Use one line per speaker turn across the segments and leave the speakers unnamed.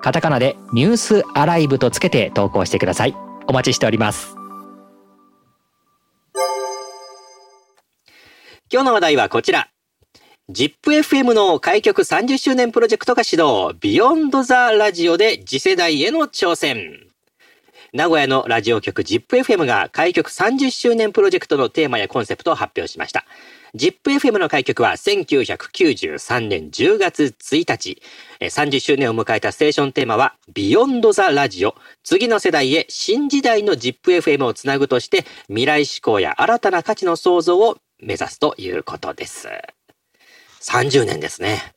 カタカナでニュースアライブとつけて投稿してくださいお待ちしております
今日の話題はこちら。ZIPFM の開局30周年プロジェクトが始動。ビヨンドザラジオで次世代への挑戦。名古屋のラジオ局 ZIPFM が開局30周年プロジェクトのテーマやコンセプトを発表しました。ZIPFM の開局は1993年10月1日。30周年を迎えたステーションテーマは、ビヨンドザラジオ。次の世代へ新時代の ZIPFM をつなぐとして、未来志向や新たな価値の創造を目指すということです。30年ですね。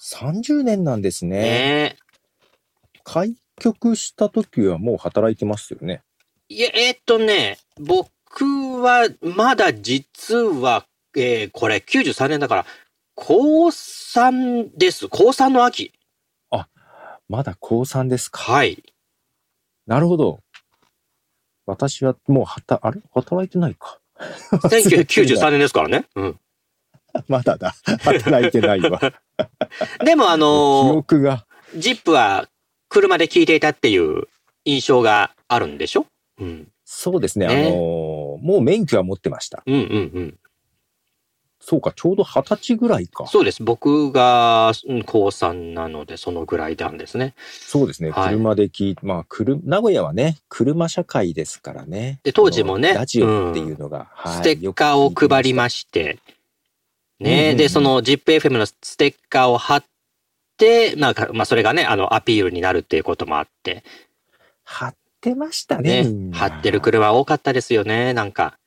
30年なんですね。ね開局した時はもう働いてますよね？
いや、えー、っとね、僕はまだ実は、えー、これ93年だから、高3です。高3の秋。
あ、まだ高3ですか？
はい。
なるほど。私はもうはた、あれ？働いてないか。
1993年ですからね。うん。
まだだ。働いてないわ。
でもあのー、
記憶が。
ジップは車で聞いていたっていう印象があるんでしょ？
うん。そうですね。ねあのー、もう免許は持ってました。
うんうんうん。
そうか、ちょうど二十歳ぐらいか。
そうです。僕が高3なので、そのぐらいなんですね。
そうですね。はい、車で聞いまあ、車、名古屋はね、車社会ですからね。
で、当時もね、
ラジオっていうのが、
うんはい、ステッカーを配りまして、ね、うんうん、で、その ZIPFM のステッカーを貼って、なんか、まあ、それがね、あの、アピールになるっていうこともあって。
貼ってましたね。
ね貼ってる車多かったですよね、なんか。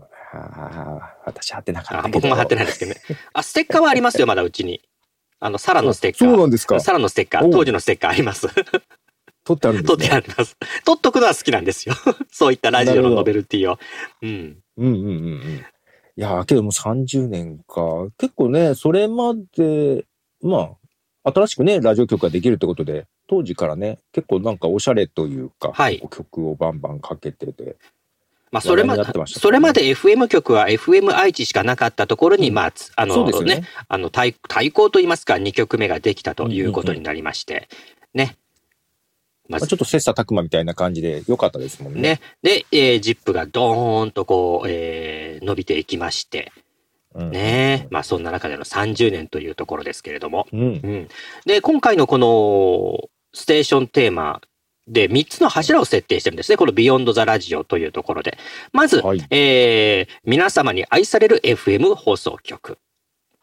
ああ、私貼ってなかった
僕も貼ってないですけどね。あ、ステッカーはありますよ、まだうちに。あの、サラのステッカ
ー。そうなんですか。
サラのステッカー、当時のステッカーあります。
取ってあるんです、
ね、取ってあります。取っとくのは好きなんですよ。そういったラジオのノベルティを。
うん。うんうんうんうん。いやけども30年か。結構ね、それまで、まあ、新しくね、ラジオ局ができるってことで、当時からね、結構なんかおしゃれというか、はい、曲をバンバンかけてて、
まあ、それま、それまで FM 局は FM 愛知しかなかったところに、まあ、あのね、あの対、対抗といいますか、2曲目ができたということになりまして、ね。
まあ、ちょっと切磋琢磨みたいな感じで良かったですもんね。ね。
で、えー、ジップがドーンとこう、えー、伸びていきまして、ねまあそんな中での30年というところですけれども。うん、うん、で、今回のこのステーションテーマで、3つの柱を設定してるんですね。このビヨンドザラジオというところで。まず、はい、えー、皆様に愛される FM 放送局。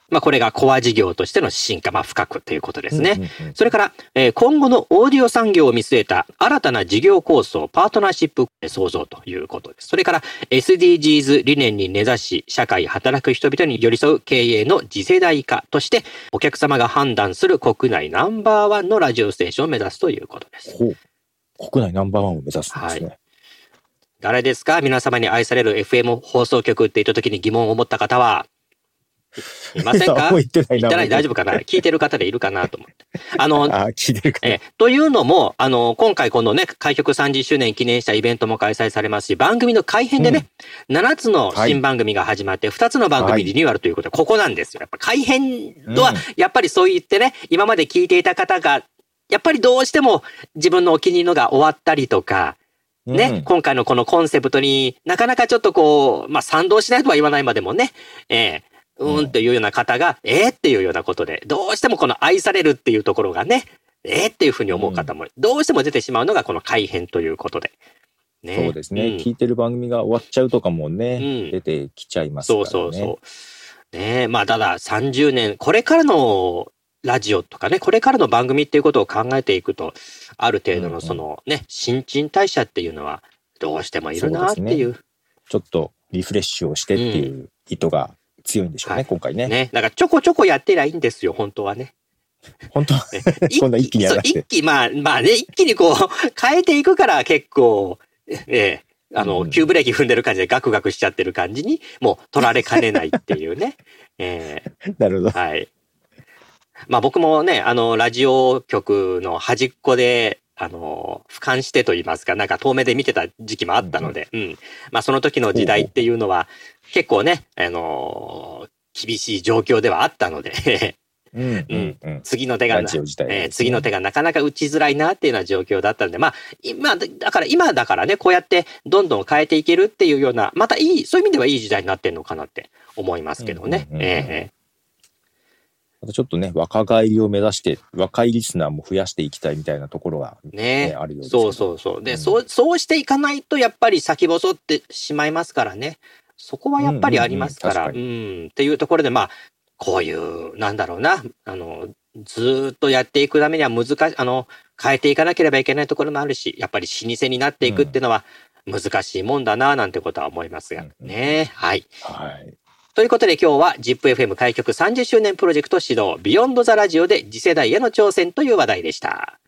まあ、これがコア事業としての進化、まあ、深くということですね。それから、えー、今後のオーディオ産業を見据えた新たな事業構想、パートナーシップ創造ということです。それから、SDGs 理念に根ざし、社会、働く人々に寄り添う経営の次世代化として、お客様が判断する国内ナンバーワンのラジオステーションを目指すということです。
国内ナンバーワンを目指すんですね。はい、
誰ですか？皆様に愛される FM 放送局って言った時に疑問を持った方は、いませんか？
言ってない
ない大丈夫かな？聞いてる方でいるかなと思って。あの、
あ聞いてるか
えというのも、あの、今回このね、開局30周年記念したイベントも開催されますし、番組の改編でね、うん、7つの新番組が始まって、2つの番組リニューアルということで、ここなんですよ。やっぱ改編とは、やっぱりそう言ってね、今まで聞いていた方がやっぱりどうしても自分のお気に入りのが終わったりとか、ね、うん、今回のこのコンセプトになかなかちょっとこう、まあ賛同しないとは言わないまでもね、えー、うん。っていうような方が、えー、っていうようなことで、どうしてもこの愛されるっていうところがね、えー、っていうふうに思う方も、どうしても出てしまうのがこの改変ということで。
ね、そうですね、うん、聞いてる番組が終わっちゃうとかもね、うん、出てきちゃいますからね。そうそうそう。
ね。まあただ30年、これからのラジオとかね、これからの番組っていうことを考えていくと、ある程度のそのね、うん。うん、新陳代謝っていうのはどうしてもいるなっていう。ね、
ちょっとリフレッシュをしてっていう意図が強いんでしょうね、うん、今回ね。
ね。だからちょこちょこやってりゃいいんですよ、本当はね。
本当？そ んな一気にやら
一気、まあ、まあね、一気にこう、変えていくから結構、ええあの、急ブレーキ踏んでる感じでガクガクしちゃってる感じに、もう取られかねないっていうね。え
ー、なるほど。
はい。まあ僕もね、あの、ラジオ局の端っこで、あの、俯瞰してと言いますか、なんか遠目で見てた時期もあったので、うん、うん、まあその時の時代っていうのは、結構ね、あの厳しい状況ではあったので次の手が、えー、次の手がなかなか打ちづらいなっていうような状況だったんで、まあ、今、だから今だからね、こうやってどんどん変えていけるっていうような、またいい、そういう意味ではいい時代になってるのかなって思いますけどね。え
えまたちょっとね、若返りを目指して、若いリスナーも増やしていきたいみたいなところがね、ねあるようです
そうそうそう。で、うん、そう、そうしていかないと、やっぱり先細ってしまいますからね。そこはやっぱりありますから、うん、うん、っていうところで、まあ、こういう、なんだろうな、あの、ずっとやっていくためには難しい、あの、変えていかなければいけないところもあるし、やっぱり老舗になっていくっていうのは難しいもんだな、なんてことは思いますがね。はい。はい。ということで今日は ZIPFM 開局30周年プロジェクト始動ビヨンドザラジオで次世代への挑戦という話題でした。